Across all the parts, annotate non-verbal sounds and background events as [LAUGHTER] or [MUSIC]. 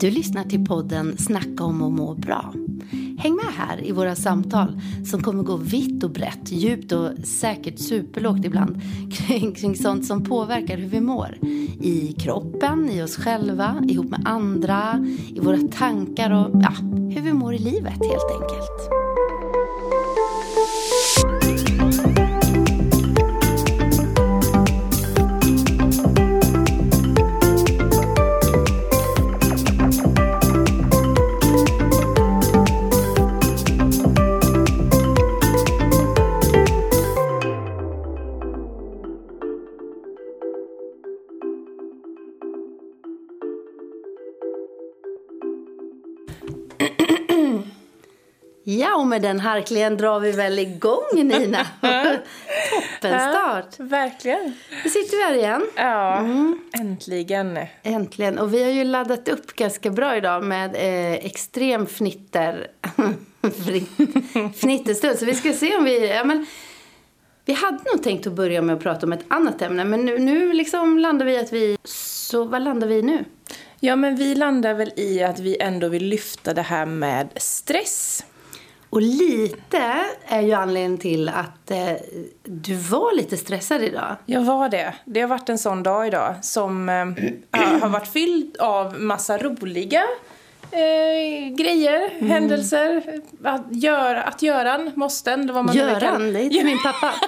Du lyssnar till podden Snacka om att må bra. Häng med här i våra samtal som kommer gå vitt och brett, djupt och säkert superlågt ibland [LAUGHS] kring, kring sånt som påverkar hur vi mår. I kroppen, i oss själva, ihop med andra, i våra tankar och ja, hur vi mår i livet helt enkelt. Och med den harklingen drar vi väl igång, Nina. [LAUGHS] Toppenstart. Ja, verkligen. Nu sitter vi här igen. Ja, mm. äntligen. Äntligen. Och vi har ju laddat upp ganska bra idag med eh, extrem fnitter. [LAUGHS] fnitterstund. Så vi ska se om vi... Ja, men, vi hade nog tänkt att börja med att prata om ett annat ämne. Men nu, nu liksom landar vi att vi... Så vad landar vi nu? Ja, men vi landar väl i att vi ändå vill lyfta det här med stress. Och lite är ju anledningen till att eh, du var lite stressad idag. Jag var det. Det har varit en sån dag idag som eh, har varit fylld av massa roliga eh, grejer, mm. händelser. Att, gör, att göran, måsten, det var man Göran, det är min pappa. [LAUGHS]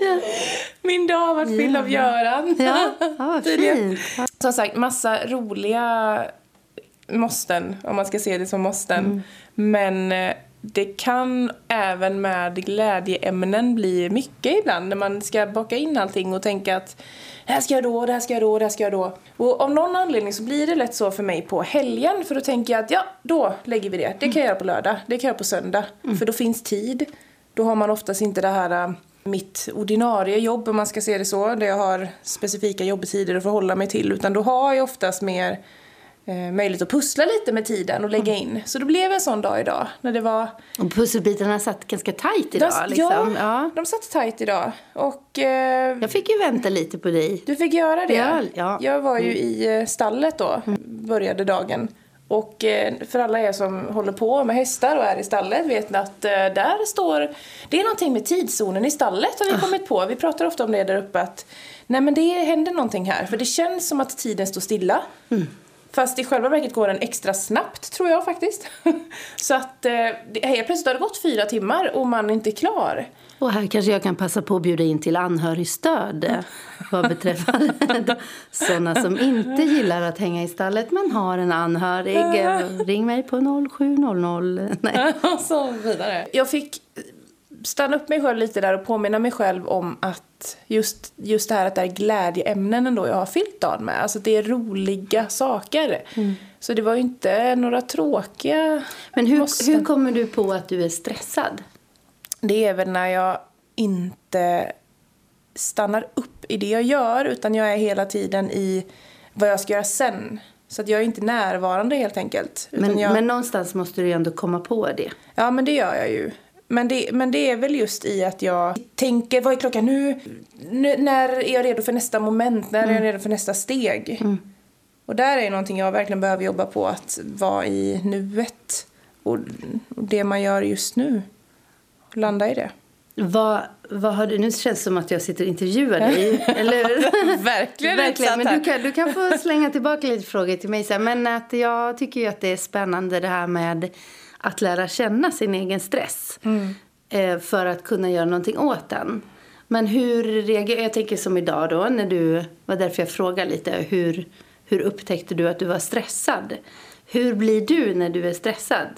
[LAUGHS] Min dag har varit fylld av Göran. Ja, ja [LAUGHS] fint. Som sagt, massa roliga måsten, om man ska se det som måsten. Mm. Men eh, det kan även med glädjeämnen bli mycket ibland när man ska baka in allting och tänka att det här ska jag då, det här ska jag då, det här ska jag då. Och av någon anledning så blir det lätt så för mig på helgen för då tänker jag att ja, då lägger vi det. Det kan jag göra på lördag, det kan jag göra på söndag. Mm. För då finns tid. Då har man oftast inte det här äh, mitt ordinarie jobb, om man ska se det så, där jag har specifika jobbtider att förhålla mig till, utan då har jag oftast mer eh, möjlighet att pussla lite med tiden och lägga in. Så det blev en sån dag idag. När det var... Och pusselbitarna satt ganska tajt idag? De, liksom. ja, ja, de satt tajt idag. Och, eh, jag fick ju vänta lite på dig. Du fick göra det? Ja, ja. Jag var ju i eh, stallet då, började dagen. Och eh, för alla er som håller på med hästar och är i stallet vet ni att eh, där står... Det är någonting med tidszonen i stallet har vi ah. kommit på. Vi pratar ofta om det där uppe att nej men det händer någonting här. För det känns som att tiden står stilla. Mm. Fast i själva verket går den extra snabbt tror jag faktiskt. [LAUGHS] Så att eh, helt plötsligt har det gått fyra timmar och man är inte klar. Och här kanske jag kan passa på att bjuda in till anhörigstöd vad beträffar [LAUGHS] sådana som inte gillar att hänga i stallet men har en anhörig. Ring mig på 0700. [LAUGHS] Nej. [LAUGHS] Så vidare. Jag fick stanna upp mig själv lite där och påminna mig själv om att just, just det här att det är glädjeämnen ändå jag har fyllt dagen med. Alltså det är roliga saker. Mm. Så det var ju inte några tråkiga Men hur, hur kommer du på att du är stressad? Det är väl när jag inte stannar upp i det jag gör utan jag är hela tiden i vad jag ska göra sen. Så att jag är inte närvarande helt enkelt. Men, jag... men någonstans måste du ju ändå komma på det. Ja, men det gör jag ju. Men det, men det är väl just i att jag tänker, vad är klockan nu? nu när är jag redo för nästa moment? När är jag mm. redo för nästa steg? Mm. Och där är någonting jag verkligen behöver jobba på, att vara i nuet. Och, och det man gör just nu landa i det. Vad, vad har du, nu känns det som att jag sitter och intervjuar dig. [LAUGHS] eller? [LAUGHS] Verkligen, Verkligen. Men du kan, du kan få slänga tillbaka lite frågor till mig sen. Men att jag tycker ju att det är spännande det här med att lära känna sin egen stress. Mm. Eh, för att kunna göra någonting åt den. Men hur reagerar, jag tänker som idag då när du, var därför jag frågade lite, hur, hur upptäckte du att du var stressad? Hur blir du när du är stressad?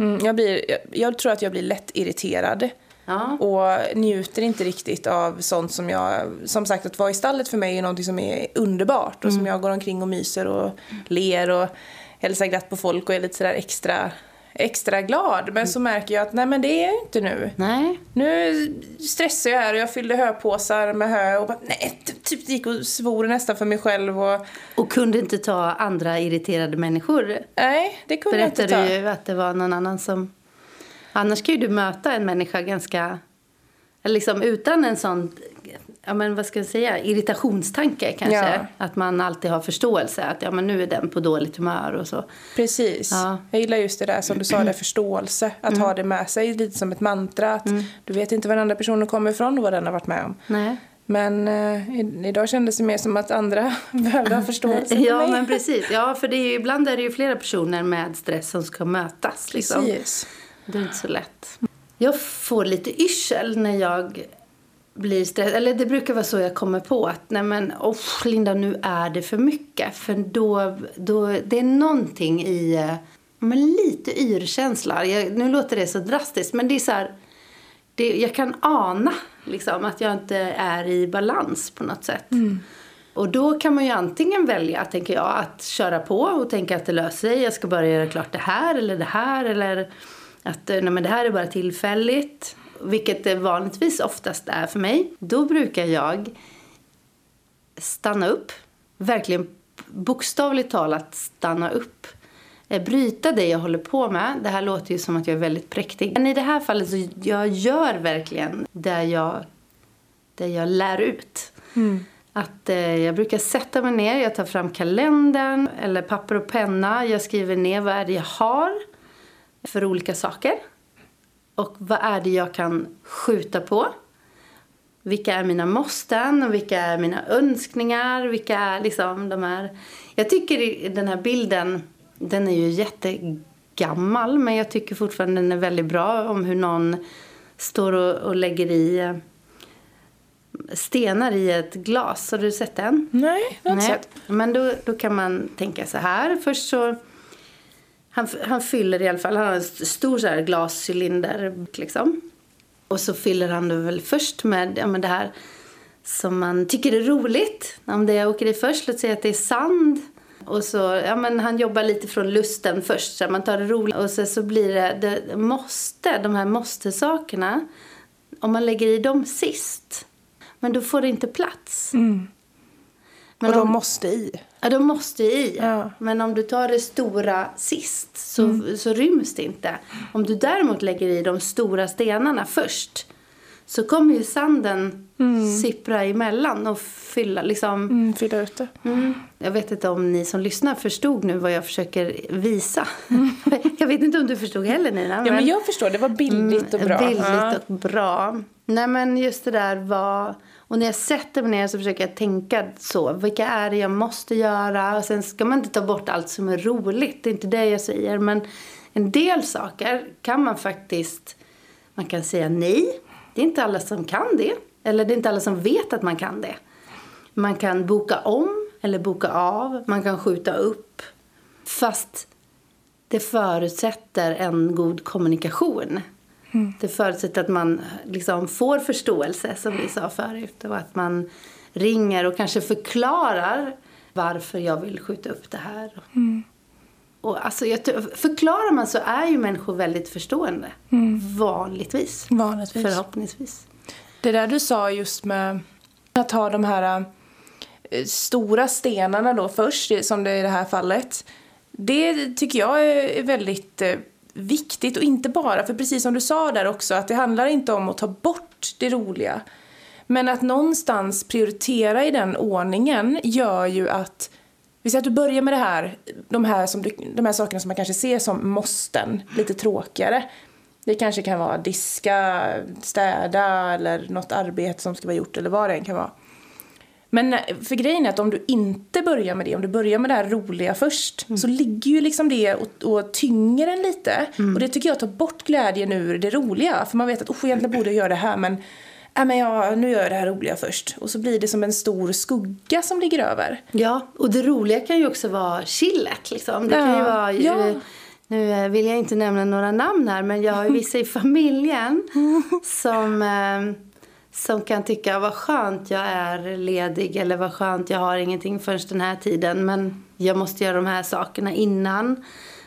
Mm, jag, blir, jag, jag, tror att jag blir lätt irriterad. Ja. Och njuter inte riktigt av sånt som jag... Som sagt, att vara i stallet för mig är något som är underbart. Och mm. som jag går omkring och myser och ler och hälsar glatt på folk och är lite sådär extra extra glad. Men så märker jag att nej men det är jag inte nu. Nej. Nu stressar jag här och jag fyllde höpåsar med hö och bara, nej, typ gick och svor nästan för mig själv. Och, och kunde inte ta andra irriterade människor. Nej, det kunde jag inte ta. Berättade ju att det var någon annan som... Annars kan ju du möta en människa ganska liksom utan en sån, ja men vad ska jag säga, irritationstanke kanske. Ja. Att man alltid har förståelse att ja men nu är den på dåligt humör och så. Precis. Ja. Jag gillar just det där som du sa, det förståelse. Att ha det med sig lite som ett mantra. Att Du vet inte var den andra personen kommer ifrån och vad den har varit med om. Nej. Men eh, idag kändes det mer som att andra [LAUGHS] behövde ha förståelse för Ja mig. men precis, ja för det är ju, ibland är det ju flera personer med stress som ska mötas. Liksom. Precis. Det är inte så lätt. Jag får lite yrsel när jag blir stressad. Eller det brukar vara så jag kommer på att nej men oh, Linda nu är det för mycket. För då, då det är någonting i men lite yrkänsla. Jag, nu låter det så drastiskt men det är så här. Det, jag kan ana liksom att jag inte är i balans på något sätt. Och då kan man ju antingen välja, tänker jag, att köra på och tänka att det löser sig. Jag ska bara göra klart det här eller det här. Eller att eh, nej, men det här är bara tillfälligt. Vilket det vanligtvis oftast är för mig. Då brukar jag stanna upp. Verkligen bokstavligt talat stanna upp. Eh, Bryta det jag håller på med. Det här låter ju som att jag är väldigt präktig. Men i det här fallet så jag gör verkligen det jag, det jag lär ut. Att eh, jag brukar sätta mig ner, jag tar fram kalendern eller papper och penna. Jag skriver ner vad är det jag har för olika saker. Och vad är det jag kan skjuta på? Vilka är mina måsten och vilka är mina önskningar? Vilka är liksom de här... Jag tycker den här bilden, den är ju jättegammal men jag tycker fortfarande den är väldigt bra om hur någon står och, och lägger i eh, stenar i ett glas. Har du sett den? Nej, det har jag inte Nej, sett. men då, då kan man tänka så här. Först så... Han, han fyller i alla fall, han har en stor så här glascylinder liksom. Och så fyller han det väl först med, ja, med det här som man tycker är roligt. Om det jag åker i först, låt säga att det är sand. Och så, ja men han jobbar lite från lusten först, så man tar det roligt. Och så, så blir det, det måste, de här måste-sakerna, om man lägger i dem sist, men då får det inte plats. Men och de om- måste i. Ja, de måste i. Ja. Men om du tar det stora sist så, så ryms det inte. Om du däremot lägger i de stora stenarna först så kommer ju sanden sippra emellan och fylla liksom... Mm, fylla ut det. Mm. Jag vet inte om ni som lyssnar förstod nu vad jag försöker visa. [LAUGHS] jag vet inte om du förstod heller Nina. Ja, men jag förstår. Det var bildligt och bra. Mm, Billigt Ja. och bra. Nej men just det där var... Och när jag sätter mig ner så försöker jag tänka så. Vilka är det jag måste göra? Och sen ska man inte ta bort allt som är roligt. Det är inte det jag säger. Men en del saker kan man faktiskt... Man kan säga nej. Det är inte alla som kan det. Eller det är inte alla som vet att man kan det. Man kan boka om eller boka av. Man kan skjuta upp. Fast det förutsätter en god kommunikation. Det förutsätter att man liksom får förståelse, som vi sa förut. Och att man ringer och kanske förklarar varför jag vill skjuta upp det här. Och alltså, jag, förklarar man så är ju människor väldigt förstående. Vanligtvis. Vanligtvis. Förhoppningsvis. Det där du sa just med att ha de här eh, stora stenarna då först, som det är i det här fallet. Det tycker jag är väldigt eh, viktigt och inte bara, för precis som du sa där också, att det handlar inte om att ta bort det roliga. Men att någonstans prioritera i den ordningen gör ju att vi säger att du börjar med det här, de här, som du, de här sakerna som man kanske ser som måsten, lite tråkigare. Det kanske kan vara diska, städa eller något arbete som ska vara gjort eller vad det än kan vara. Men eh, för grejen är att om du inte börjar med det, om du börjar med det här roliga först, så ligger ju liksom det och, och tynger en lite. Och det tycker jag tar bort glädjen ur det roliga. För man vet att oh, egentligen borde jag göra det här men, äh, men ja, nu gör jag det här roliga först. Och så blir det som en stor skugga som ligger över. Ja, och det roliga kan ju också vara chillet. Liksom. Det kan ju vara... ja. Nu eh, vill jag inte nämna några namn här, men jag har ju vissa i familjen som, eh, som kan tycka vad skönt jag är ledig eller vad skönt jag har ingenting förrän den här tiden. Men jag måste göra de här sakerna innan.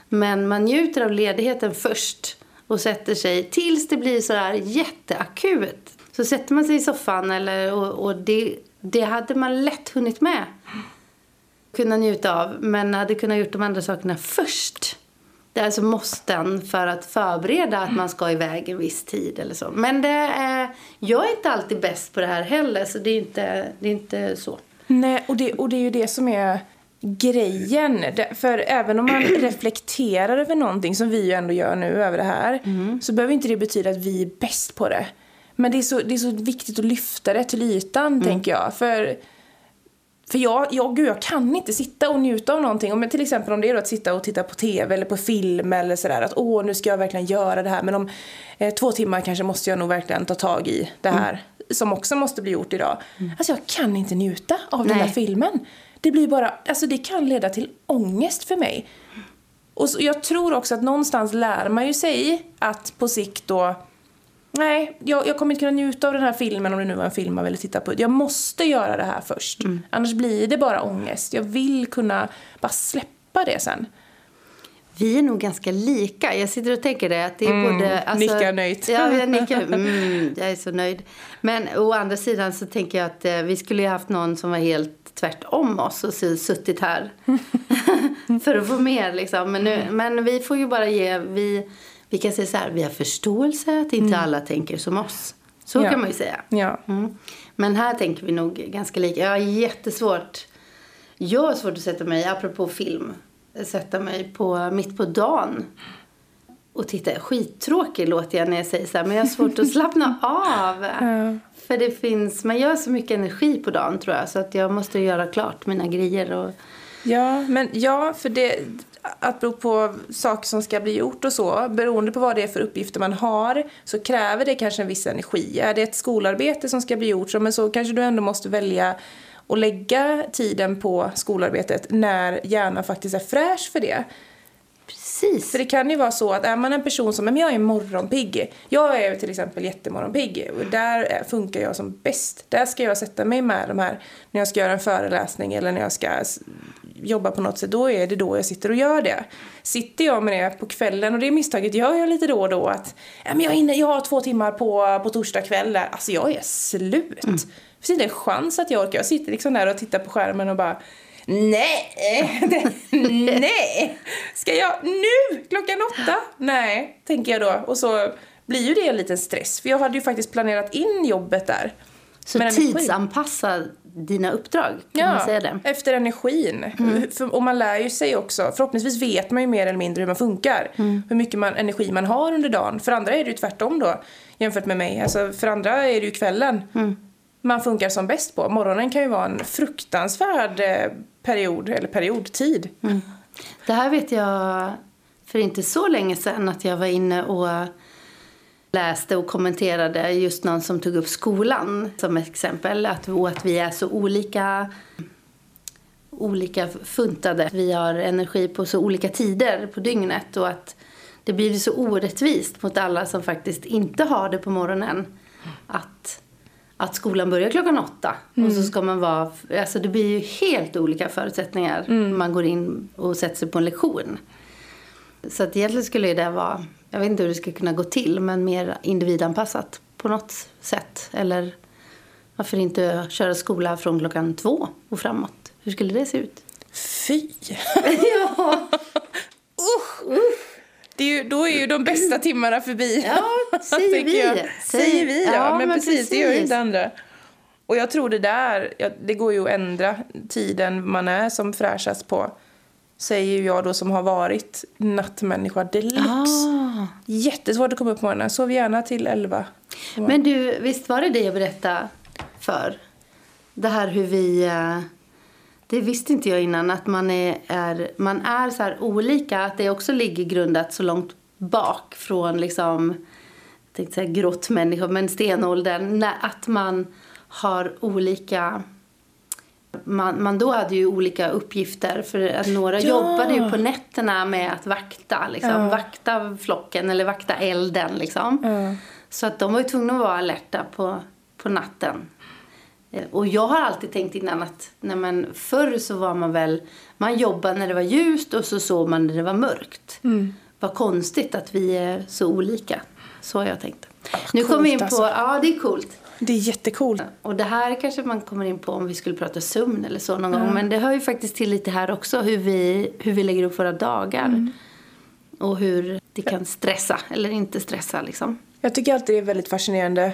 Men man njuter av ledigheten först och sätter sig tills det blir så här jätteakut. Så sätter man sig i soffan eller, och, och det, det hade man lätt hunnit med kunna njuta av men hade kunnat gjort de andra sakerna först. Det är alltså måsten för att förbereda att man ska iväg en viss tid eller så. Men det är, jag är inte alltid bäst på det här heller så det är inte, det är inte så. Nej, och det, och det är ju det som är grejen. För även om man [CLEARS THROAT] reflekterar över någonting, som vi ju ändå gör nu över det här, så behöver inte det betyda att vi är bäst på det. Men det är så, det är så viktigt att lyfta det till ytan, tänker jag. För, för jag, jag, gud, jag kan inte sitta och njuta av någonting. Om, till exempel om det är då att sitta och titta på tv eller på film eller sådär. Att åh, nu ska jag verkligen göra det här. Men om eh, två timmar kanske måste jag nog verkligen ta tag i det här. Som också måste bli gjort idag. Alltså jag kan inte njuta av den Nej. där filmen. Det blir bara, alltså det kan leda till ångest för mig. Och så, jag tror också att någonstans lär man ju sig att på sikt då Nej, jag, jag kommer inte kunna njuta av den här filmen om det nu var en film man ville titta på. Jag måste göra det här först. Annars blir det bara ångest. Jag vill kunna bara släppa det sen. Vi är nog ganska lika. Jag sitter och tänker det. Att det är både, alltså, Mm. nickar nöjt. Ja, jag nickar. [LAUGHS] Mm, jag är så nöjd. Men å andra sidan så tänker jag att eh, vi skulle ju haft någon som var helt tvärtom oss och suttit här [LAUGHS] [LAUGHS] för att få mer. Liksom. Men, nu, men vi får ju bara ge... Vi, vi kan säga så här, vi har förståelse att inte alla tänker som oss. Så Mm. Ja. kan man ju säga. Ja. Mm. Men här tänker vi nog ganska lika. Jag har jättesvårt. Jag har svårt att sätta mig, apropå film, sätta mig på, mitt på dagen och titta. Skittråkig låter jag när jag säger så här, men jag har svårt att [LAUGHS] slappna av. Ja. För det finns, man gör så mycket energi på dagen tror jag, så att jag måste göra klart mina grejer och Ja, men ja, för det, att bero på saker som ska bli gjort och så, beroende på vad det är för uppgifter man har, så kräver det kanske en viss energi. Är det ett skolarbete som ska bli gjort, så, men så kanske du ändå måste välja att lägga tiden på skolarbetet när hjärnan faktiskt är fräsch för det. precis. För det kan ju vara så att är man en person som, men jag är morgonpigg. Jag är till exempel jättemorgonpigg och där är- funkar jag som bäst. Där ska jag sätta mig med de här, när jag ska göra en föreläsning eller när jag ska jobba på något sätt, då är det då jag sitter och gör det. Sitter jag med det på kvällen, och det misstaget gör jag lite då och då att, men jag är inne, jag har två timmar på, på torsdag kväll där, alltså jag är slut. Det finns inte en chans att jag orkar. Jag sitter liksom där och tittar på skärmen och bara Nej, det- [LAUGHS] nej, ska jag nu klockan åtta? Nej, tänker jag då. Och så blir ju det en liten stress, för jag hade ju faktiskt planerat in jobbet där. Så Men energi. Dina uppdrag, kan man säga det? Mm. efter energin. För, och man lär ju sig också, förhoppningsvis vet man ju mer eller mindre hur man funkar. Mm. Hur mycket man, energi man har under dagen. För andra är det ju tvärtom då, jämfört med mig. Alltså, för andra är det ju kvällen Mm. man funkar som bäst på. Morgonen kan ju vara en fruktansvärd eh, period, eller periodtid. Mm. Det här vet jag för inte så länge sedan att jag var inne och läste och kommenterade just någon som tog upp skolan som exempel. Att, och att vi är så olika, olika funtade. Vi har energi på så olika tider på dygnet och att det blir så orättvist mot alla som faktiskt inte har det på morgonen. Att, att skolan börjar klockan åtta och så ska man vara... Alltså det blir ju helt olika förutsättningar. Man går in och sätter sig på en lektion. Så att egentligen skulle det vara, jag vet inte hur det ska kunna gå till, men mer individanpassat på något sätt. Eller varför inte köra skola från klockan två och framåt? Hur skulle det se ut? Fy! [LAUGHS] ja, Det är ju, då är ju de bästa timmarna förbi. ja säger vi. jag. Säger vi, ja. men, precis, det gör ju precis. inte andra. Och jag tror det där, ja, det går ju att ändra tiden man är som fräschast på. Säger jag då som har varit nattmänniska deluxe. Ah. Jättesvårt att komma upp på morgonen. Sov gärna till elva. Men du, visst var det det jag berättade för? Det här hur vi... eh, Det visste inte jag innan, att man är, är, man är så här olika. Att det också ligger grundat så långt bak från liksom, jag tänkte säga grottmänniskor, men stenåldern. När, att man har olika... Man, man då hade ju olika uppgifter för att några Ja. jobbade ju på nätterna med att vakta, liksom, Ja. vakta flocken eller vakta elden liksom. Ja. Så att de var ju tvungna att vara alerta på, på natten. Eh, Och jag har alltid tänkt innan att nej men förr så var man väl, man jobbade när det var ljust och så sov man när det var mörkt. Mm. Vad konstigt att vi är så olika. Så har jag tänkt. nu coolt kommer vi in på, alltså. ja det är coolt. Det är jättecoolt. Och det här kanske man kommer in på om vi skulle prata sömn eller så någon gång. Men det hör ju faktiskt till lite här också hur vi, hur vi lägger upp våra dagar. Mm. och hur det kan stressa eller inte stressa liksom. Jag tycker alltid det är väldigt fascinerande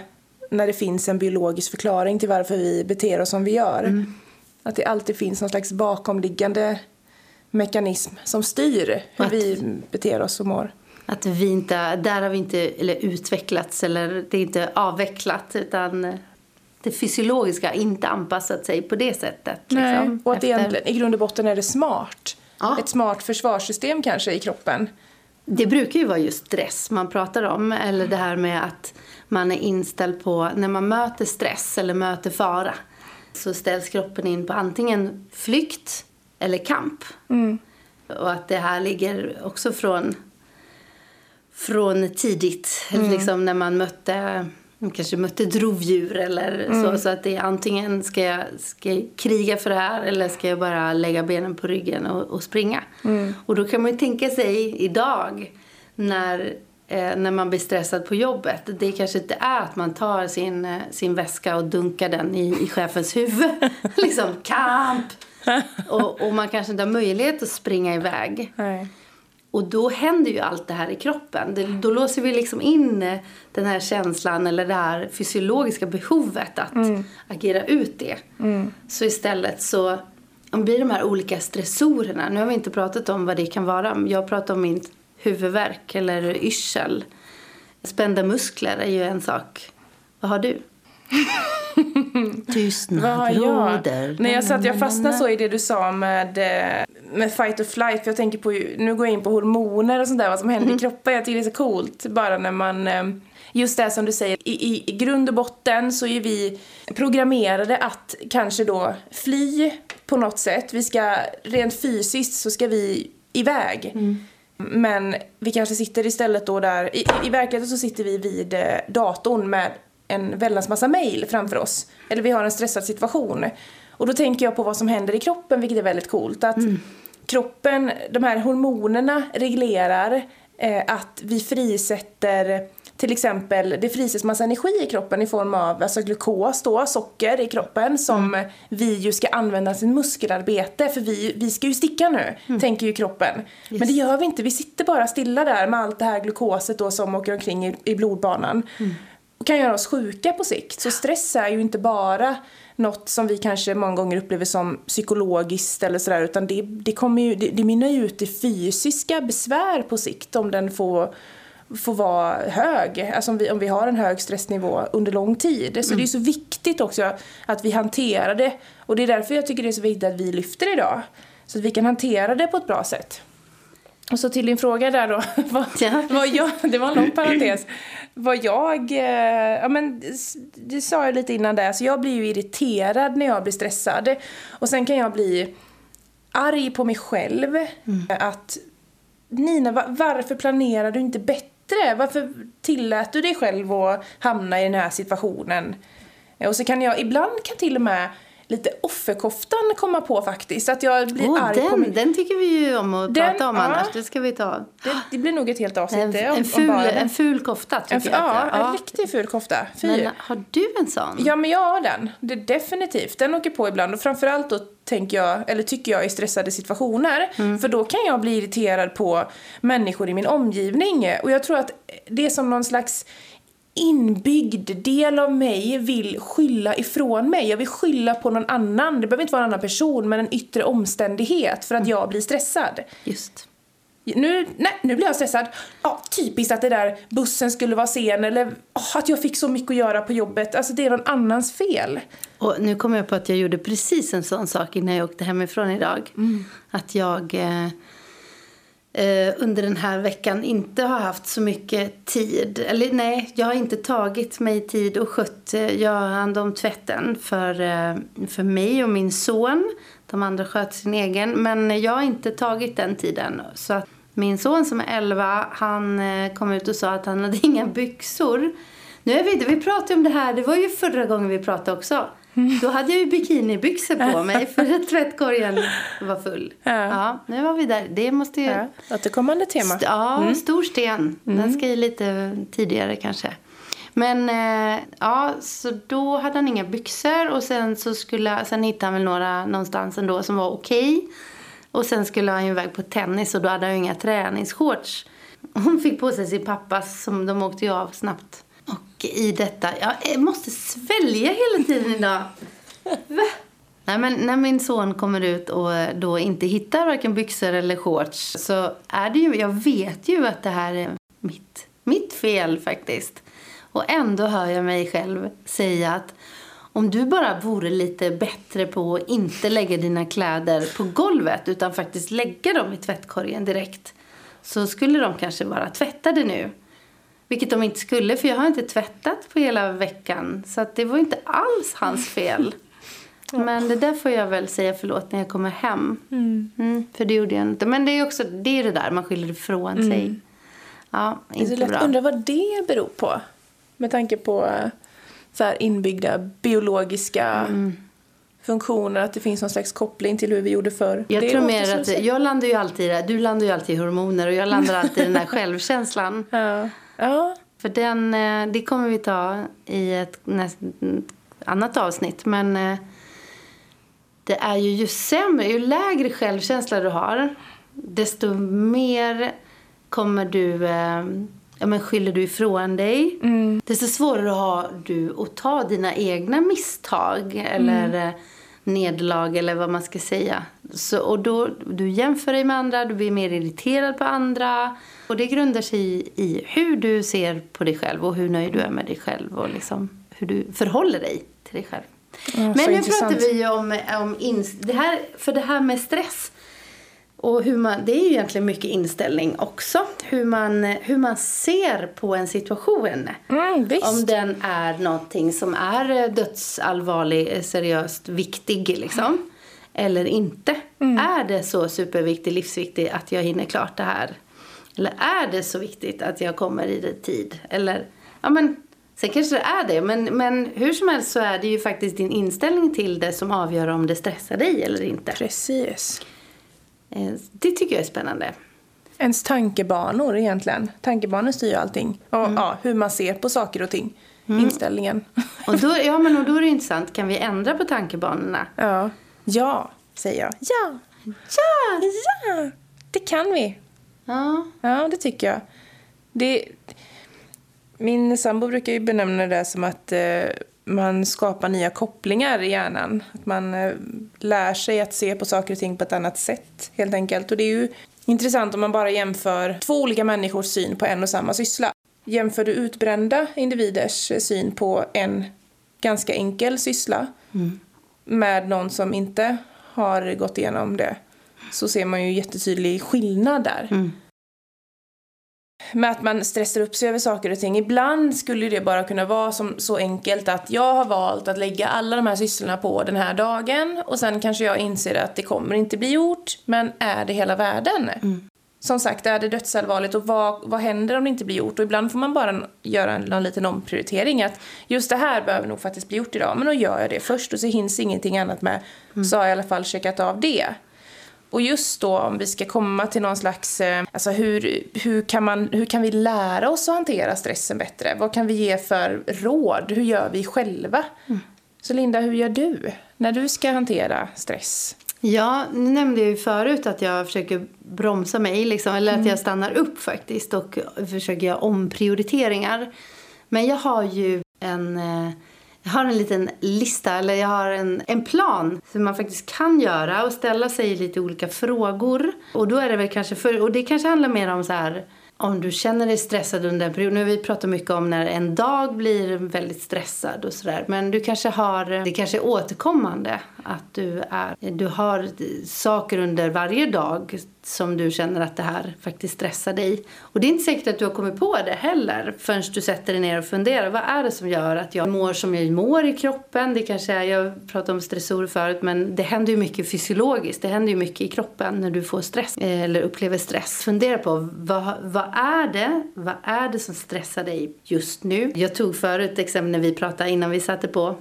när det finns en biologisk förklaring till varför vi beter oss som vi gör. Mm. Att det alltid finns någon slags bakomliggande mekanism som styr hur att, vi beter oss och mår. Att vi inte, där har vi inte eller utvecklats eller det är inte avvecklat utan det fysiologiska har inte anpassat sig på det sättet. Nej, liksom, och att efter... egentligen, i grund och botten är det smart. Ja. Ett smart försvarssystem kanske i kroppen. Det brukar ju vara just stress man pratar om. Eller det här med att man är inställd på, när man möter stress eller möter fara så ställs kroppen in på antingen flykt eller kamp. Mm. Och att det här ligger också från, från tidigt, mm. liksom när man mötte man kanske mötte ett rovdjur eller mm. så. Så att det är antingen ska jag, ska jag kriga för det här eller ska jag bara lägga benen på ryggen och, och springa. Mm. Och då kan man ju tänka sig idag när, eh, när man blir stressad på jobbet. Det kanske inte är att man tar sin, eh, sin väska och dunkar den i, i chefens huvud. [LAUGHS] liksom kamp! [LAUGHS] och, och, man kanske inte har möjlighet att springa iväg. Nej. Och då händer ju allt det här i kroppen. Det, då låser vi liksom in eh, den här känslan eller det här fysiologiska behovet att mm. agera ut det. Mm. Så istället så om blir de här olika stressorerna. Nu har vi inte pratat om vad det kan vara. Jag pratar om min huvudvärk eller yrsel. Spända muskler är ju en sak. Vad har du? [LAUGHS] Tystnad råder. Nej, jag, satt, jag fastnade så i det du sa med, eh, med fight or flight. För jag tänker på, nu går jag in på hormoner och sånt där, vad som händer mm. i kroppen. Jag tycker det är så coolt bara när man eh, Just det som du säger, i, i, i grund och botten så är vi programmerade att kanske då fly på något sätt. Vi ska, rent fysiskt så ska vi iväg. Mm. Men vi kanske sitter istället då där, i, i verkligheten så sitter vi vid eh, datorn med en väldans massa mail framför oss. Eller vi har en stressad situation. Och då tänker jag på vad som händer i kroppen, vilket är väldigt coolt. Att mm. Kroppen, de här hormonerna reglerar eh, att vi frisätter till exempel, det frisätts massa energi i kroppen i form av alltså glukos då, socker i kroppen som mm. vi ju ska använda till muskelarbete för vi, vi ska ju sticka nu, mm. tänker ju kroppen. Yes. Men det gör vi inte, vi sitter bara stilla där med allt det här glukoset då som åker omkring i, i blodbanan. Mm och kan göra oss sjuka på sikt. Så stress är ju inte bara något som vi kanske många gånger upplever som psykologiskt eller sådär utan det, det, kommer ju, det, det mynnar ju ut i fysiska besvär på sikt om den får får vara hög, alltså om vi, om vi har en hög stressnivå under lång tid. Så mm. det är så viktigt också att vi hanterar det. Och det är därför jag tycker det är så viktigt att vi lyfter idag. Så att vi kan hantera det på ett bra sätt. Och så till din fråga där då. [LAUGHS] vad, ja. vad jag, det var en lång parentes. Vad jag, eh, ja men det sa jag lite innan där, så jag blir ju irriterad när jag blir stressad. Och sen kan jag bli arg på mig själv. Mm. Att Nina, varför planerar du inte bättre? Varför tillät du dig själv att hamna i den här situationen? Och så kan jag, ibland kan till och med lite offerkoftan komma på faktiskt. Att jag blir oh, arg den, på min... den tycker vi ju om att den, prata om ja, annars. Det ska vi ta. Det, det blir nog ett helt avsnitt en, en, ful, en ful kofta tycker en, jag. Ja, en riktigt ful kofta. Fy. Men har du en sån? Ja, men jag har den. Det, definitivt. Den åker på ibland. Och framförallt då tänker jag, eller tycker jag i stressade situationer. Mm. För då kan jag bli irriterad på människor i min omgivning. Och jag tror att det är som någon slags inbyggd del av mig vill skylla ifrån mig. Jag vill skylla på någon annan. Det behöver inte vara en annan person, men en yttre omständighet för att mm. jag blir stressad. Just. Nu, nej, nu blir jag stressad. Ja, typiskt att det där bussen skulle vara sen eller oh, att jag fick så mycket att göra på jobbet. Alltså det är någon annans fel. Och nu kommer jag på att jag gjorde precis en sån sak innan jag åkte hemifrån idag. Mm. Att jag... Eh, eh, under den här veckan inte har haft så mycket tid. Eller nej, jag har inte tagit mig tid och skött, eh, jag har hand om tvätten för, eh, för mig och min son. De andra sköt sin egen. Men jag har inte tagit den tiden. Så att min son som är 11, han eh, kom ut och sa att han hade [LAUGHS] inga byxor. Nu är vi, vi pratade om det här, det var ju förra gången vi pratade också. Då hade jag ju bikinibyxor på [LAUGHS] mig för att tvättkorgen var full. Ja. ja, nu var vi där. Det måste ju... Ja, återkommande tema. St ja, mm. stor sten. Den mm. ska ju lite tidigare kanske. Men eh, ja, så då hade han inga byxor och sen så skulle, sen hittade han väl några någonstans ändå som var okej. Okay. Och sen skulle han ju iväg på tennis och då hade han ju inga träningsshorts. Hon fick på sig sin pappas som de åkte ju av snabbt. Och i detta, jag måste svälja hela tiden idag. Va? Nej, men när min son kommer ut och eh, då inte hittar varken byxor eller shorts så är det ju, jag vet ju att det här är mitt, mitt fel faktiskt. Och ändå hör jag mig själv säga att om du bara vore lite bättre på att inte lägga dina kläder på golvet utan faktiskt lägga dem i tvättkorgen direkt så skulle de kanske vara tvättade nu. Vilket de inte skulle, för jag har inte tvättat på hela veckan. Så det var inte alls hans fel. [LAUGHS] Men det där får jag väl säga förlåt när jag kommer hem. Mm. Mm, för det gjorde jag inte. Men det är också det, är det där, man skyller ifrån mm. sig. Ja, inte det är bra. undrar vad det beror på. Med tanke på så här inbyggda biologiska mm. funktioner. Att det finns någon slags koppling till hur vi gjorde förr. Jag det tror mer att jag landar ju alltid du landar ju alltid i hormoner och jag landar alltid i den där [LAUGHS] självkänslan. Ja. Ja. För den, eh, det kommer vi ta i ett näst, annat avsnitt. Men eh, det är ju, ju sämre, ju lägre självkänsla du har desto mer kommer du, eh, ja men skyller du ifrån dig. Mm. Desto svårare har du att ta dina egna misstag eller mm. Nederlag eller vad man ska säga. Så, och då, du jämför dig med andra, du blir mer irriterad på andra. Och det grundar sig i, i hur du ser på dig själv och hur nöjd du är med dig själv och liksom hur du förhåller dig till dig själv. Mm, Men nu pratar vi om, om ins det här, för det här med stress. Och hur man, det är ju egentligen mycket inställning också. Hur man, hur man ser på en situation. Mm, om den är någonting som är dödsallvarlig, seriöst viktig liksom. Mm. Eller inte. Mm. Är det så superviktigt, livsviktigt att jag hinner klart det här? Eller är det så viktigt att jag kommer i tid? Eller, ja men Sen kanske det är det, men, men hur som helst så är det ju faktiskt din inställning till det som avgör om det stressar dig eller inte. Precis. Eh, det tycker jag är spännande. Ens tankebanor egentligen. Tankebanor styr ju allting. Och mm. ja, hur man ser på saker och ting. Mm. Inställningen. [LAUGHS] Och då, ja, men och då är det intressant. Kan vi ändra på tankebanorna? Ja. Ja, säger jag. Ja! Ja! Ja! Det kan vi. Ja. Ja, det tycker jag. Det min sambo brukar ju benämna det som att eh, man skapar nya kopplingar i hjärnan. Att man eh, lär sig att se på saker och ting på ett annat sätt helt enkelt. Och det är ju intressant om man bara jämför två olika människors syn på en och samma syssla. Jämför du utbrända individers syn på en ganska enkel syssla mm. med någon som inte har gått igenom det så ser man ju jättetydlig skillnad där. Mm med att man stressar upp sig över saker och ting. Ibland skulle det bara kunna vara som, så enkelt att jag har valt att lägga alla de här sysslorna på den här dagen och sen kanske jag inser att det kommer inte bli gjort, men är det hela världen? Mm. Som sagt, är det dödsallvarligt och vad, vad händer om det inte blir gjort? Och ibland får man bara göra en, en liten omprioritering att just det här behöver nog faktiskt bli gjort idag, men då gör jag det först och så hinns ingenting annat med, mm. så har jag i alla fall checkat av det. Och just då om vi ska komma till någon slags, eh, alltså hur, hur, kan man, hur kan vi lära oss att hantera stressen bättre? Vad kan vi ge för råd? Hur gör vi själva? Mm. Så Linda, hur gör du när du ska hantera stress? Ja, nu nämnde jag ju förut att jag försöker bromsa mig, liksom, eller mm. att jag stannar upp faktiskt och försöker göra omprioriteringar. Men jag har ju en eh, jag har en liten lista, eller jag har en, en plan som man faktiskt kan göra och ställa sig lite olika frågor. Och då är det väl kanske, för, och det kanske handlar mer om så här om du känner dig stressad under en period. Nu har vi pratat mycket om när en dag blir väldigt stressad och sådär. Men du kanske har, det kanske är återkommande att du är, du har saker under varje dag som du känner att det här faktiskt stressar dig. Och det är inte säkert att du har kommit på det heller förrän du sätter dig ner och funderar. Vad är det som gör att jag mår som jag mår i kroppen? Det kanske är, jag pratade om stressorer förut, men det händer ju mycket fysiologiskt. Det händer ju mycket i kroppen när du får stress eh, eller upplever stress. Fundera på vad, vad är det? Vad är det som stressar dig just nu? Jag tog förut exempel när vi pratade innan vi satte på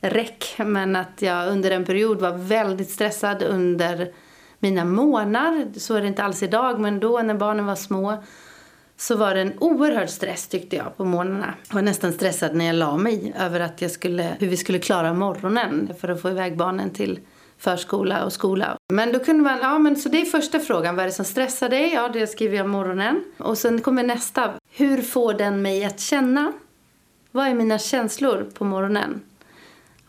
räck, men att jag under en period var väldigt stressad under mina månader. Så är det inte alls idag, men då när barnen var små så var det en oerhörd stress tyckte jag på morgnarna. Jag var nästan stressad när jag la mig över att jag skulle, hur vi skulle klara morgonen för att få iväg barnen till förskola och skola. Men då kunde man, ja men så det är första frågan, vad är det som stressar dig? Ja, det skriver jag morgonen. Och sen kommer nästa, hur får den mig att känna? Vad är mina känslor på morgonen?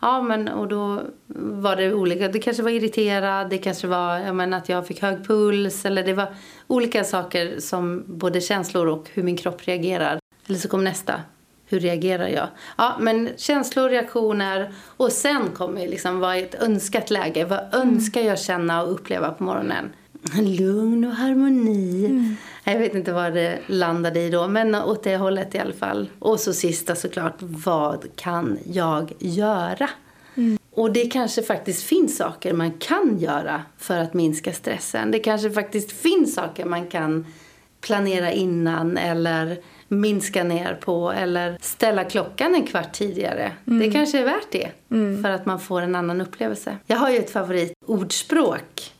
Ja, men och då var det olika. Det kanske var irriterad, det kanske var jag menar, att jag fick hög puls eller det var olika saker som både känslor och hur min kropp reagerar. Eller så kom nästa. Hur reagerar jag? Ja, men känslor, reaktioner och sen kommer liksom vad är ett önskat läge? Vad önskar jag känna och uppleva på morgonen? Lugn och harmoni. Mm. Jag vet inte vad det landade i då, men åt det hållet i alla fall. Och så sista såklart, vad kan jag göra? Mm. Och det kanske faktiskt finns saker man kan göra för att minska stressen. Det kanske faktiskt finns saker man kan planera innan eller minska ner på eller ställa klockan en kvart tidigare. Mm. Det kanske är värt det mm. för att man får en annan upplevelse. Jag har ju ett favoritordspråk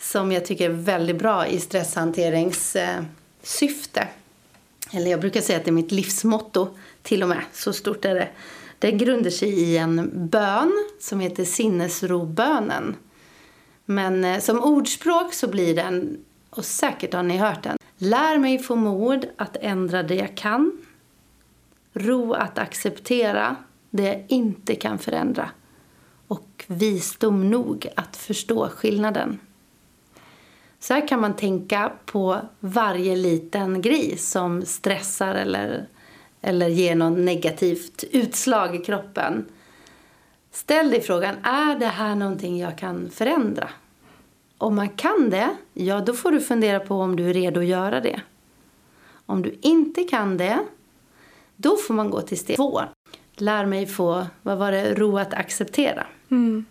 som jag tycker är väldigt bra i stresshanteringssyfte. Eller jag brukar säga att det är mitt livsmotto till och med. Så stort är det. Det grundar sig i en bön som heter sinnesrobönen. Men eh, som ordspråk så blir den, och säkert har ni hört den. Lär mig få mod att ändra det jag kan. Ro att acceptera det jag inte kan förändra. Och visdom nog att förstå skillnaden. Så här kan man tänka på varje liten grej som stressar eller, eller ger något negativt utslag i kroppen. Ställ dig frågan, är det här någonting jag kan förändra? Om man kan det, ja då får du fundera på om du är redo att göra det. Om du inte kan det, då får man gå till steg två. Lär mig få, vad var det, ro att acceptera. Mm.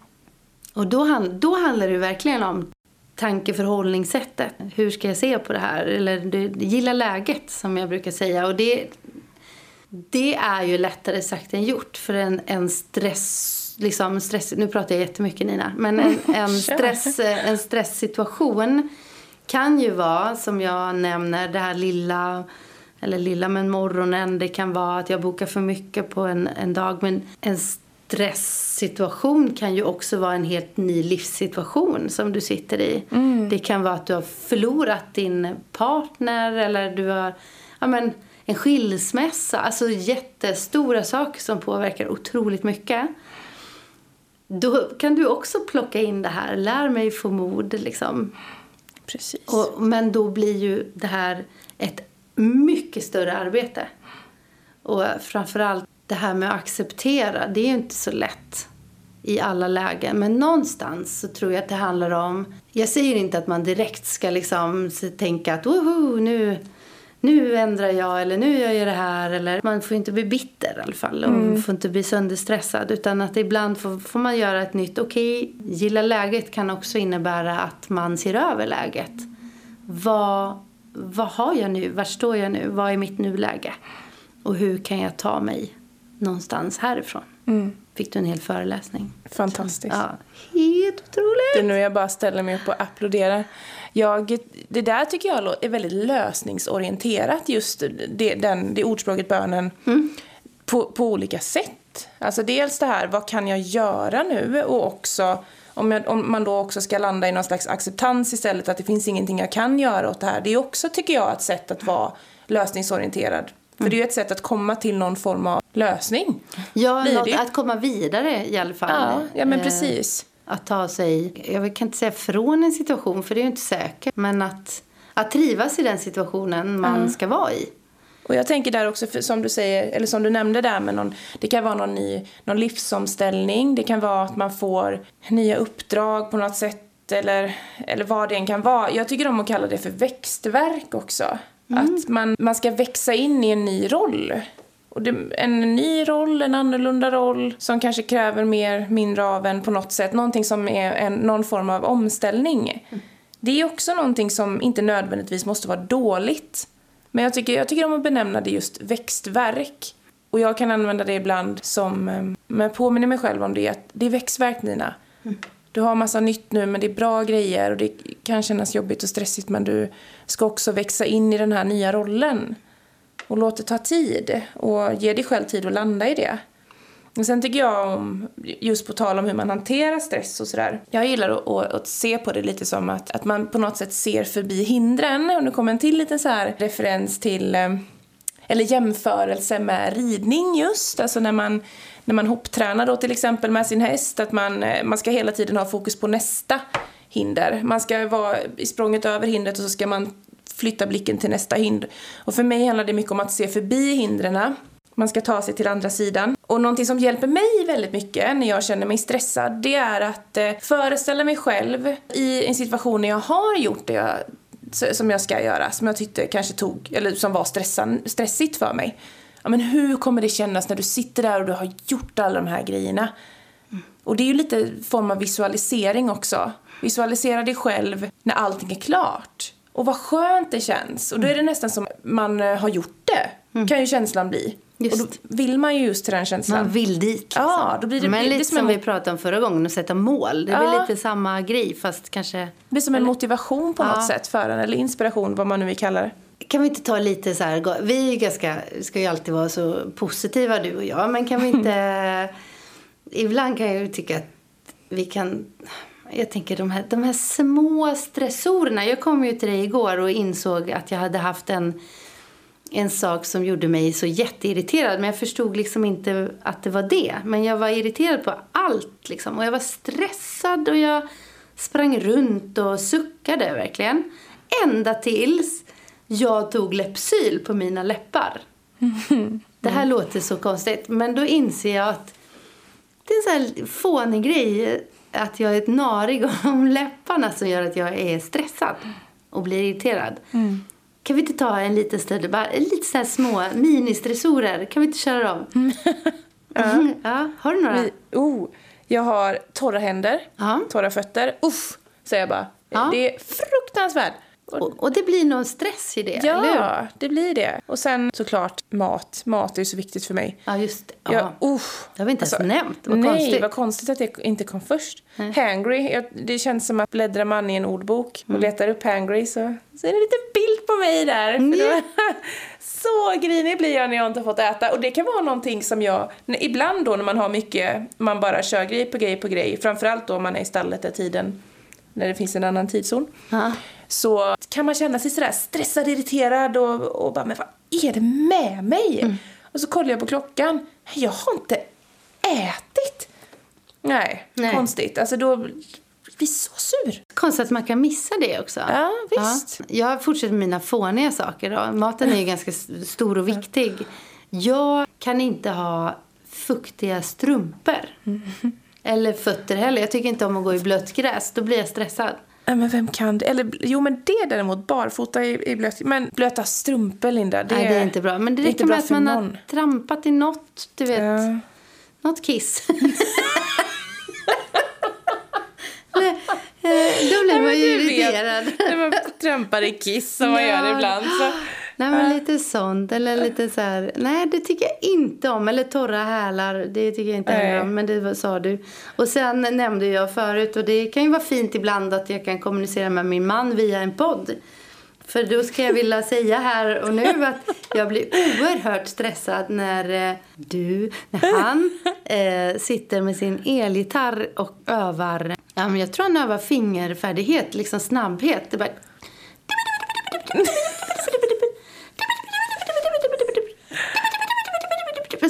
Och då, då handlar det verkligen om tankeförhållningssättet. Hur ska jag se på det här? Eller gilla läget som jag brukar säga. Och det, det är ju lättare sagt än gjort. För en, en stress liksom stress, nu pratar jag jättemycket Nina, men en, [LAUGHS] en, stress, en stresssituation kan ju vara, som jag nämner, det här lilla, eller lilla men morgonen, det kan vara att jag bokar för mycket på en, en dag, men en stresssituation kan ju också vara en helt ny livssituation som du sitter i. Mm. Det kan vara att du har förlorat din partner eller du har ja, men, en skilsmässa. Alltså jättestora saker som påverkar otroligt mycket. Då kan du också plocka in det här, lär mig få mod liksom. Precis. Och, men då blir ju det här ett mycket större arbete. Och framförallt det här med att acceptera, det är ju inte så lätt i alla lägen. Men någonstans så tror jag att det handlar om... Jag säger inte att man direkt ska liksom tänka att Woho, nu, nu ändrar jag eller nu gör jag det här. Eller, man får inte bli bitter i alla fall och mm. får inte bli sönderstressad. Utan att ibland får, får man göra ett nytt. Okej, okay, gilla läget kan också innebära att man ser över läget. Vad, vad har jag nu? Var står jag nu? Vad är mitt nuläge? Och hur kan jag ta mig någonstans härifrån. Mm. Fick du en hel föreläsning. Fantastiskt. Ja, helt otroligt. Det är nu jag bara ställer mig upp och applåderar. Jag, det där tycker jag är väldigt lösningsorienterat, just det, den, det ordspråket, bönen, mm. på, på olika sätt. Alltså dels det här, vad kan jag göra nu? Och också om, jag, om, man då också ska landa i någon slags acceptans istället, att det finns ingenting jag kan göra åt det här. Det är också, tycker jag, ett sätt att vara lösningsorienterad. För det är ju ett sätt att komma till någon form av lösning. Ja, något, att komma vidare i alla fall. Ja, ja men eh, precis. att ta sig, jag kan inte säga från en situation för det är ju inte säkert. Men att, att trivas i den situationen man ja. ska vara i. Och jag tänker där också, som du säger, eller som du nämnde där med någon, det kan vara någon ny, någon livsomställning, det kan vara att man får nya uppdrag på något sätt eller, eller vad det än kan vara. Jag tycker om att kalla det för växtverk också. Mm. Att man, man ska växa in i en ny roll. Och det, en ny roll, en annorlunda roll som kanske kräver mer, mindre av en på något sätt. Någonting som är en, någon form av omställning. Mm. Det är också någonting som inte nödvändigtvis måste vara dåligt. Men jag tycker, jag tycker om att benämna det just växtverk. Och jag kan använda det ibland som, eh, men jag påminner mig själv om det, att det är växtverk Nina. Mm du har massa nytt nu men det är bra grejer och det kan kännas jobbigt och stressigt men du ska också växa in i den här nya rollen. Och låt det ta tid och ge dig själv tid att landa i det. Och sen tycker jag om, just på tal om hur man hanterar stress och sådär. Jag gillar att, att, att, se på det lite som att, att man på något sätt ser förbi hindren. Och nu kommer en till liten så här referens till, eh, eller jämförelse med ridning just. Alltså när man, när man hopptränar då till exempel med sin häst. Att man, eh, man ska hela tiden ha fokus på nästa hinder. Man ska vara i språnget över hindret och så ska man flytta blicken till nästa hinder. Och för mig handlar det mycket om att se förbi hindren man ska ta sig till andra sidan. Och någonting som hjälper mig väldigt mycket när jag känner mig stressad, det är att eh, föreställa mig själv i en situation när jag har gjort det jag, som jag ska göra, som jag tyckte kanske tog, eller som var stressan, stressigt för mig. Ja, men hur kommer det kännas när du sitter där och du har gjort alla de här grejerna? Mm. Och det är ju lite form av visualisering också. Visualisera dig själv när allting är klart. Och vad skönt det känns. Och då är det nästan som man eh, har gjort det, mm. kan ju känslan bli. Just. Och då vill man ju just till den känslan. Man vill dit. Liksom. Ja, då blir det, Men det lite som, som vi pratade om förra gången, att sätta mål. Det blir lite samma grej fast kanske... Det blir som en motivation på ja. något sätt för en, eller inspiration, vad man nu vill kalla det. Kan vi inte ta lite så här, vi är ganska, ska ju alltid vara så positiva du och jag, men kan vi inte... [LAUGHS] ibland kan jag ju tycka att vi kan jag tänker de här, de här små stressorerna. Jag kom ju till dig igår och insåg att jag hade haft en, en sak som gjorde mig så jätteirriterad. Men jag förstod liksom inte att det var det. Men jag var irriterad på allt liksom. Och jag var stressad och jag sprang runt och suckade verkligen. Ända tills jag tog Lepsyl på mina läppar. Mm. [LAUGHS] Det här låter så konstigt. Men då inser jag att det är en sån här fånig grej att jag är ett narig [LAUGHS] om läpparna som gör att jag är stressad och blir irriterad. Mm. Kan vi inte ta en liten stund, bara lite så små ministressorer, kan vi inte köra dem? Mm. [LAUGHS] ja. ja. Har du några? Oh, jag har torra händer, Aha. torra fötter. Uff, säger jag bara. Ja. Det är fruktansvärt. Och, och, det blir någon stress i det, Ja, eller? det blir det. Och sen såklart mat. Mat är så viktigt för mig. Ja, just det. Ja. Jag, uh, det har vi inte alltså, ens nämnt. Vad nej, konstigt. vad konstigt att det inte kom först. Mm. Hangry, jag, det känns som att bläddrar man i en ordbok och mm. letar upp hangry så, så är det en liten bild på mig där. Mm. Då, [LAUGHS] så grinig blir jag när jag inte har fått äta. Och det kan vara någonting som jag, ibland då när man har mycket, man bara kör grej på grej på grej. Framförallt då om man är i stallet där tiden, när det finns en annan tidszon. Uh så kan man känna sig sådär stressad, irriterad och, och bara, men vad är det med mig? Mm. Och så kollar jag på klockan, jag har inte ätit. Nej, Nej. konstigt. Alltså då blir så sur. Konstigt att man kan missa det också. Ja, visst. Ja. Jag fortsätter med mina fåniga saker då. Maten är ju ganska stor och viktig. Jag kan inte ha fuktiga strumpor. Mm. Eller fötter heller. Jag tycker inte om att gå i blött gräs. Då blir jag stressad. Men vem kan det? Eller, jo, men det däremot, barfota i, i blöt... Men blöta strumpor, Linda, det, Nej, det är inte bra. Men det räcker med att man någon. har trampat i något, du vet. Ja. Något kiss. Då blir man ju irriterad. När man trampar i kiss som man gör ibland. Så. Nej, men lite sånt. Eller lite så här. Nej, det tycker jag inte om. Eller torra hälar. Det tycker jag inte heller om. Men det sa du. Och sen nämnde jag förut. Och det kan ju vara fint ibland att jag kan kommunicera med min man via en podd. För då ska jag vilja säga här och nu [LAUGHS] att jag blir oerhört stressad när eh, du, när han eh, sitter med sin elgitarr och övar, ja men jag tror han övar fingerfärdighet, liksom snabbhet. Det bara...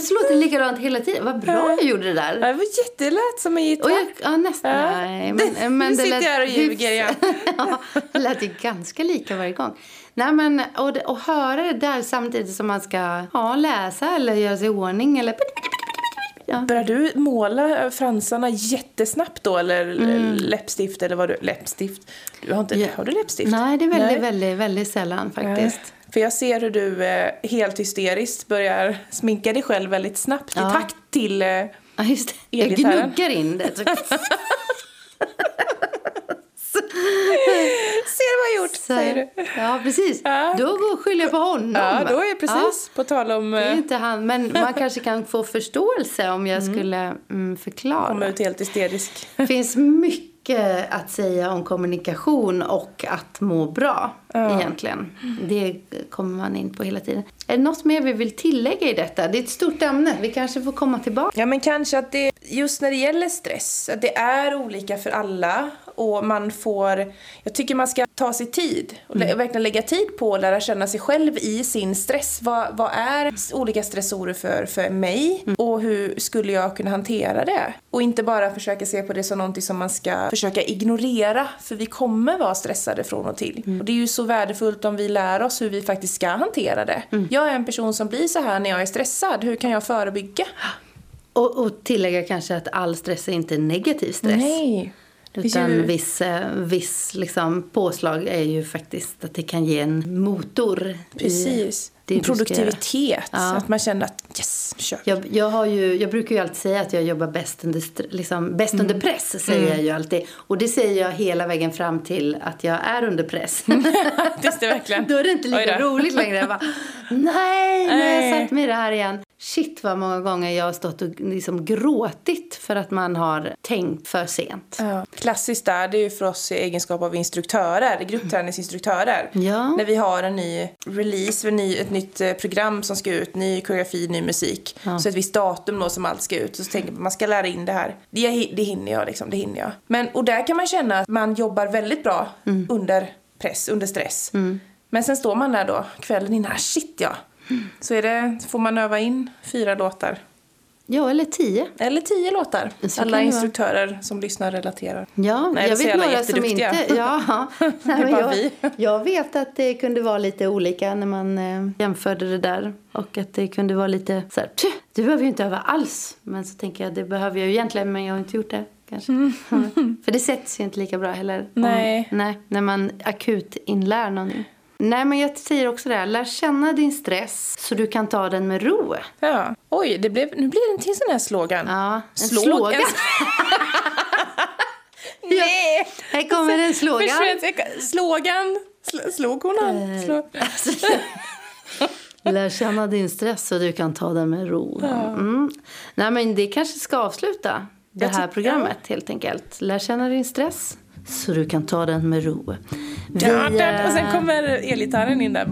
så låter det likadant hela tiden. Vad bra jag gjorde det där. Ja, det var jättelätt som en gitarr. Jag, ja, nästan. Ja. Nej, men, [LAUGHS] men nu sitter jag här och ljuger [LAUGHS] ja, det lät ju ganska lika varje gång. Nej, men, och, och höra det där samtidigt som man ska ja, läsa eller göra sig i ordning eller... Ja. Börjar du måla fransarna jättesnabbt då eller mm. läppstift eller vad du... Läppstift? Du har, inte, ja. har du läppstift? Nej, det är väldigt, Nej. väldigt, väldigt sällan faktiskt. Ja. För jag ser hur du eh, helt hysteriskt börjar sminka dig själv väldigt snabbt ja. i takt till eh, Ja, just det. Jag gnuggar in det. [LAUGHS] Ser vad jag gjort, så, säger du. Ja, precis. Ja. Då skyller jag på honom. Ja, då är precis. Ja. På tal om... Det är eh, inte han, men man kanske kan få förståelse om jag mm. skulle mm, förklara. Komma ut helt hysterisk. Det finns mycket mycket att säga om kommunikation och att må bra egentligen. Det kommer man in på hela tiden. Är det något mer vi vill tillägga i detta? Det är ett stort ämne. Vi kanske får komma tillbaka. Ja men kanske att det, just när det gäller stress, att det är olika för alla och man får, jag tycker man ska ta sig tid och lä- verkligen lägga tid på att lära känna sig själv i sin stress. Vad, vad är olika stressorer för, för mig och hur skulle jag kunna hantera det? Och inte bara försöka se på det som någonting som man ska försöka ignorera för vi kommer vara stressade från och till. Och det är ju så värdefullt om vi lär oss hur vi faktiskt ska hantera det. Jag är en person som blir så här när jag är stressad, hur kan jag förebygga? Och, och tillägga kanske att all stress är inte negativ stress. Nej. Utan ju- viss, eh, viss liksom, påslag är ju faktiskt att det kan ge en motor. Precis. Ska Produktivitet. Ja. Att man känner att yes, kör. Jag, jag, har ju, jag brukar ju alltid säga att jag jobbar bäst under, liksom, bäst Mm. under press. säger jag ju alltid. Och det säger jag hela vägen fram till att jag är under press. [LAUGHS] Just det, verkligen. Då är det inte lika roligt längre. Jag bara, nej, nu har jag satt mig i det här igen. Shit vad många gånger jag har stått och liksom gråtit för att man har tänkt för sent. Ja. Klassiskt där, det är ju för oss i egenskap av instruktörer, gruppträningsinstruktörer. Ja. När vi har en ny release, en ny, ett nytt eh, program som ska ut, ny koreografi, ny musik. Så ett visst datum då som allt ska ut. Så tänker man, man ska lära in det här. Det, det hinner jag liksom, det hinner jag. Men, och där kan man känna att man jobbar väldigt bra under press, under stress. Men sen står man där då kvällen innan, shit ja. Så är det, får man öva in fyra låtar. Ja, eller tio. Eller tio låtar. Så Alla instruktörer som lyssnar relaterar. Ja, Nej, jag vet några som inte... [LAUGHS] Ja, [LAUGHS] nej, men bara jag, vi. jag vet att det kunde vara lite olika när man eh, jämförde det där. Och att det kunde vara lite så här, "Tch, du behöver ju inte öva alls. Men så tänker jag, det behöver jag ju egentligen, men jag har inte gjort det. Kanske. [LAUGHS] För det sätts ju inte lika bra heller. om- Nej. nej. När man akut inlär någonting. Nej, men jag säger också det här. Lär känna din stress så du kan ta den med ro. Ja. Oj, det blev, nu blir det en till sån här slogan. Ja, en Slå- slogan. en- [LAUGHS] Nej! Här kommer en slogan. Slogan. Sl- slog hon han? Slå. [LAUGHS] Lär känna din stress så du kan ta den med ro. Mm. Nej, men det kanske ska avsluta det här programmet helt enkelt. Lär känna din stress så du kan ta den med ro. Vi, och eh, sen kommer elgitarren in där.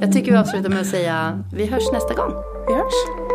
Jag tycker vi avslutar med att säga vi hörs nästa gång. Vi hörs.